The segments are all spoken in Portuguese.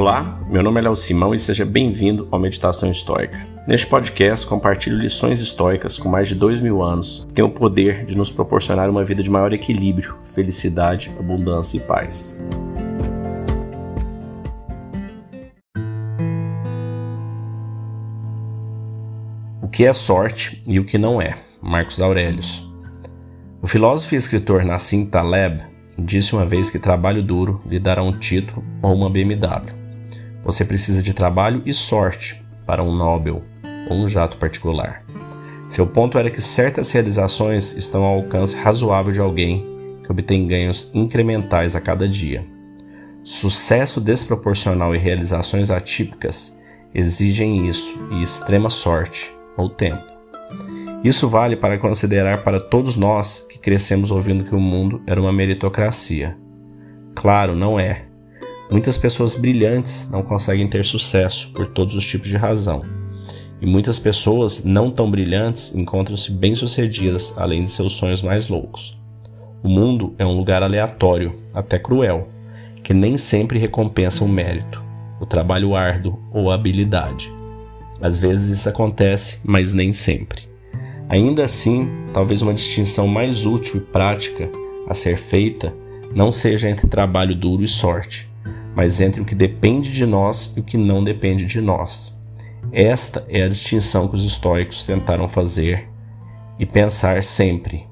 Olá, meu nome é Léo Simão e seja bem-vindo ao Meditação Histórica. Neste podcast, compartilho lições históricas com mais de dois mil anos que têm o poder de nos proporcionar uma vida de maior equilíbrio, felicidade, abundância e paz. O que é sorte e o que não é? Marcos Aurelius. O filósofo e escritor Nassim Taleb disse uma vez que trabalho duro lhe dará um título ou uma BMW. Você precisa de trabalho e sorte para um Nobel ou um jato particular. Seu ponto era que certas realizações estão ao alcance razoável de alguém que obtém ganhos incrementais a cada dia. Sucesso desproporcional e realizações atípicas exigem isso e extrema sorte ou tempo. Isso vale para considerar para todos nós que crescemos ouvindo que o mundo era uma meritocracia. Claro, não é. Muitas pessoas brilhantes não conseguem ter sucesso por todos os tipos de razão. E muitas pessoas não tão brilhantes encontram-se bem-sucedidas além de seus sonhos mais loucos. O mundo é um lugar aleatório, até cruel, que nem sempre recompensa o mérito, o trabalho árduo ou a habilidade. Às vezes isso acontece, mas nem sempre. Ainda assim, talvez uma distinção mais útil e prática a ser feita não seja entre trabalho duro e sorte, mas entre o que depende de nós e o que não depende de nós. Esta é a distinção que os estoicos tentaram fazer e pensar sempre.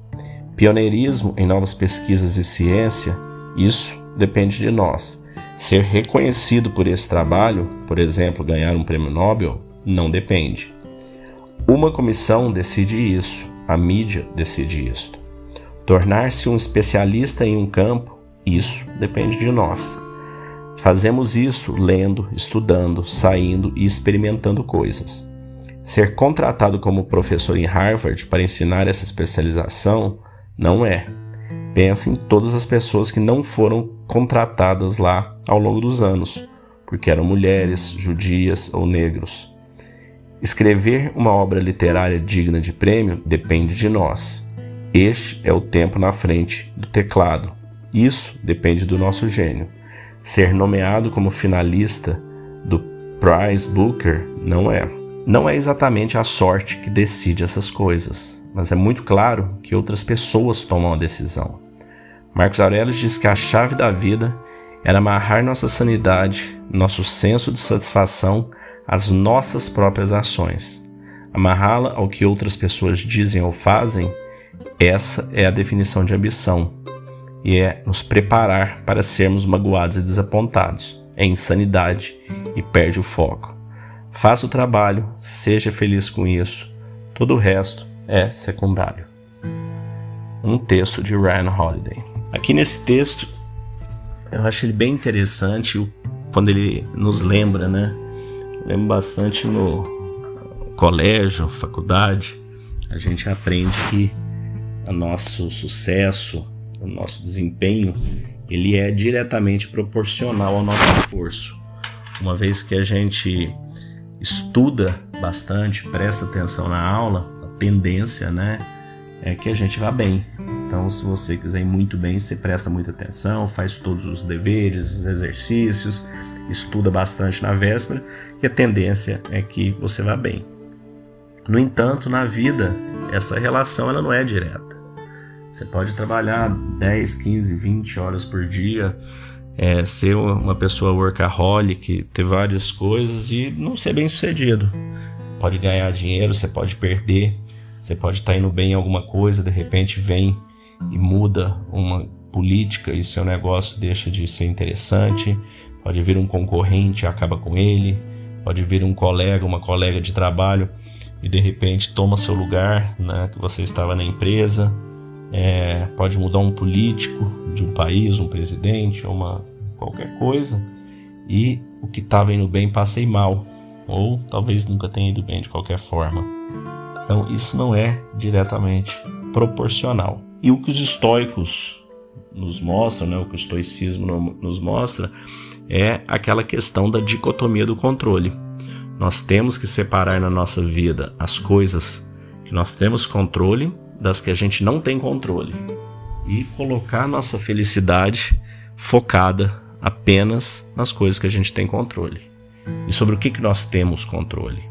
Pioneirismo em novas pesquisas e ciência, isso depende de nós. Ser reconhecido por esse trabalho, por exemplo, ganhar um prêmio Nobel, não depende. Uma comissão decide isso, a mídia decide isso. Tornar-se um especialista em um campo, isso depende de nós. Fazemos isso lendo, estudando, saindo e experimentando coisas. Ser contratado como professor em Harvard para ensinar essa especialização não é. Pense em todas as pessoas que não foram contratadas lá ao longo dos anos, porque eram mulheres, judias ou negros. Escrever uma obra literária digna de prêmio depende de nós. Este é o tempo na frente do teclado. Isso depende do nosso gênio. Ser nomeado como finalista do Prize Booker não é. Não é exatamente a sorte que decide essas coisas, mas é muito claro que outras pessoas tomam a decisão. Marcos Aurelius diz que a chave da vida era amarrar nossa sanidade, nosso senso de satisfação às nossas próprias ações. Amarrá-la ao que outras pessoas dizem ou fazem, essa é a definição de ambição, e é nos preparar para sermos magoados e desapontados. É insanidade e perde o foco. Faça o trabalho, seja feliz com isso. Todo o resto é secundário. Um texto de Ryan Holiday. Aqui nesse texto, eu acho ele bem interessante quando ele nos lembra, né? Eu lembro bastante no colégio, faculdade, a gente aprende que o nosso sucesso, o nosso desempenho, ele é diretamente proporcional ao nosso esforço. Uma vez que a gente estuda bastante, presta atenção na aula, a tendência, né, é que a gente vá bem. Então, se você quiser ir muito bem, você presta muita atenção, faz todos os deveres, os exercícios, estuda bastante na véspera, e a tendência é que você vá bem. No entanto, na vida, essa relação ela não é direta. Você pode trabalhar 10, 15, 20 horas por dia, é, ser uma pessoa workaholic, ter várias coisas e não ser bem sucedido. Pode ganhar dinheiro, você pode perder, você pode estar indo bem em alguma coisa, de repente vem e muda uma política e seu negócio deixa de ser interessante. Pode vir um concorrente acaba com ele. Pode vir um colega, uma colega de trabalho e de repente toma seu lugar, né, que você estava na empresa é, pode mudar um político de um país, um presidente, uma qualquer coisa, e o que estava indo bem passa mal, ou talvez nunca tenha ido bem de qualquer forma. Então isso não é diretamente proporcional. E o que os estoicos nos mostram, né, o que o estoicismo nos mostra, é aquela questão da dicotomia do controle. Nós temos que separar na nossa vida as coisas que nós temos controle das que a gente não tem controle e colocar nossa felicidade focada apenas nas coisas que a gente tem controle. E sobre o que, que nós temos controle?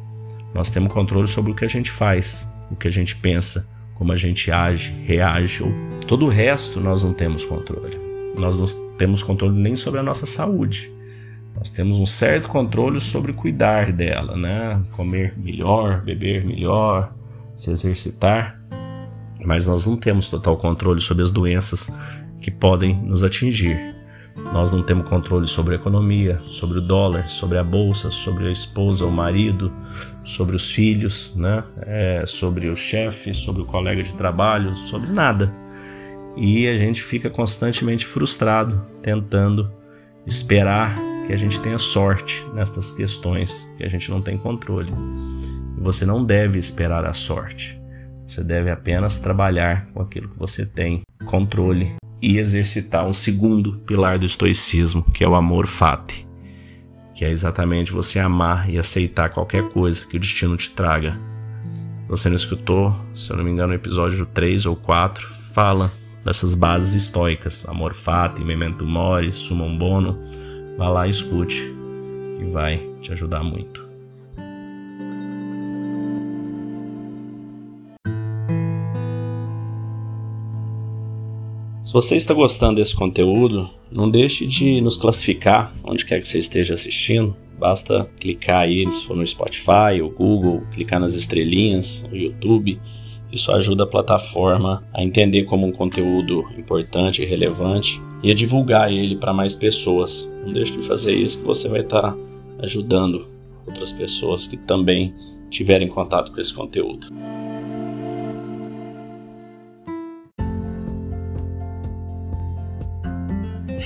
Nós temos controle sobre o que a gente faz, o que a gente pensa, como a gente age, reage. Ou... Todo o resto nós não temos controle. Nós não temos controle nem sobre a nossa saúde. Nós temos um certo controle sobre cuidar dela, né? Comer melhor, beber melhor, se exercitar. Mas nós não temos total controle sobre as doenças que podem nos atingir. Nós não temos controle sobre a economia, sobre o dólar, sobre a bolsa, sobre a esposa, o marido, sobre os filhos, né? É, sobre o chefe, sobre o colega de trabalho, sobre nada. E a gente fica constantemente frustrado, tentando esperar que a gente tenha sorte nestas questões que a gente não tem controle. Você não deve esperar a sorte. Você deve apenas trabalhar com aquilo que você tem controle e exercitar um segundo pilar do estoicismo, que é o amor fati, que é exatamente você amar e aceitar qualquer coisa que o destino te traga. Se você não escutou, se eu não me engano, no episódio 3 ou 4 fala dessas bases estoicas, amor fati, memento mori, summum bono Vá lá e escute, que vai te ajudar muito. Se você está gostando desse conteúdo, não deixe de nos classificar onde quer que você esteja assistindo. Basta clicar aí, se for no Spotify ou Google, clicar nas estrelinhas no YouTube isso ajuda a plataforma a entender como um conteúdo importante e relevante e a divulgar ele para mais pessoas. Não deixe de fazer isso que você vai estar tá ajudando outras pessoas que também tiverem contato com esse conteúdo.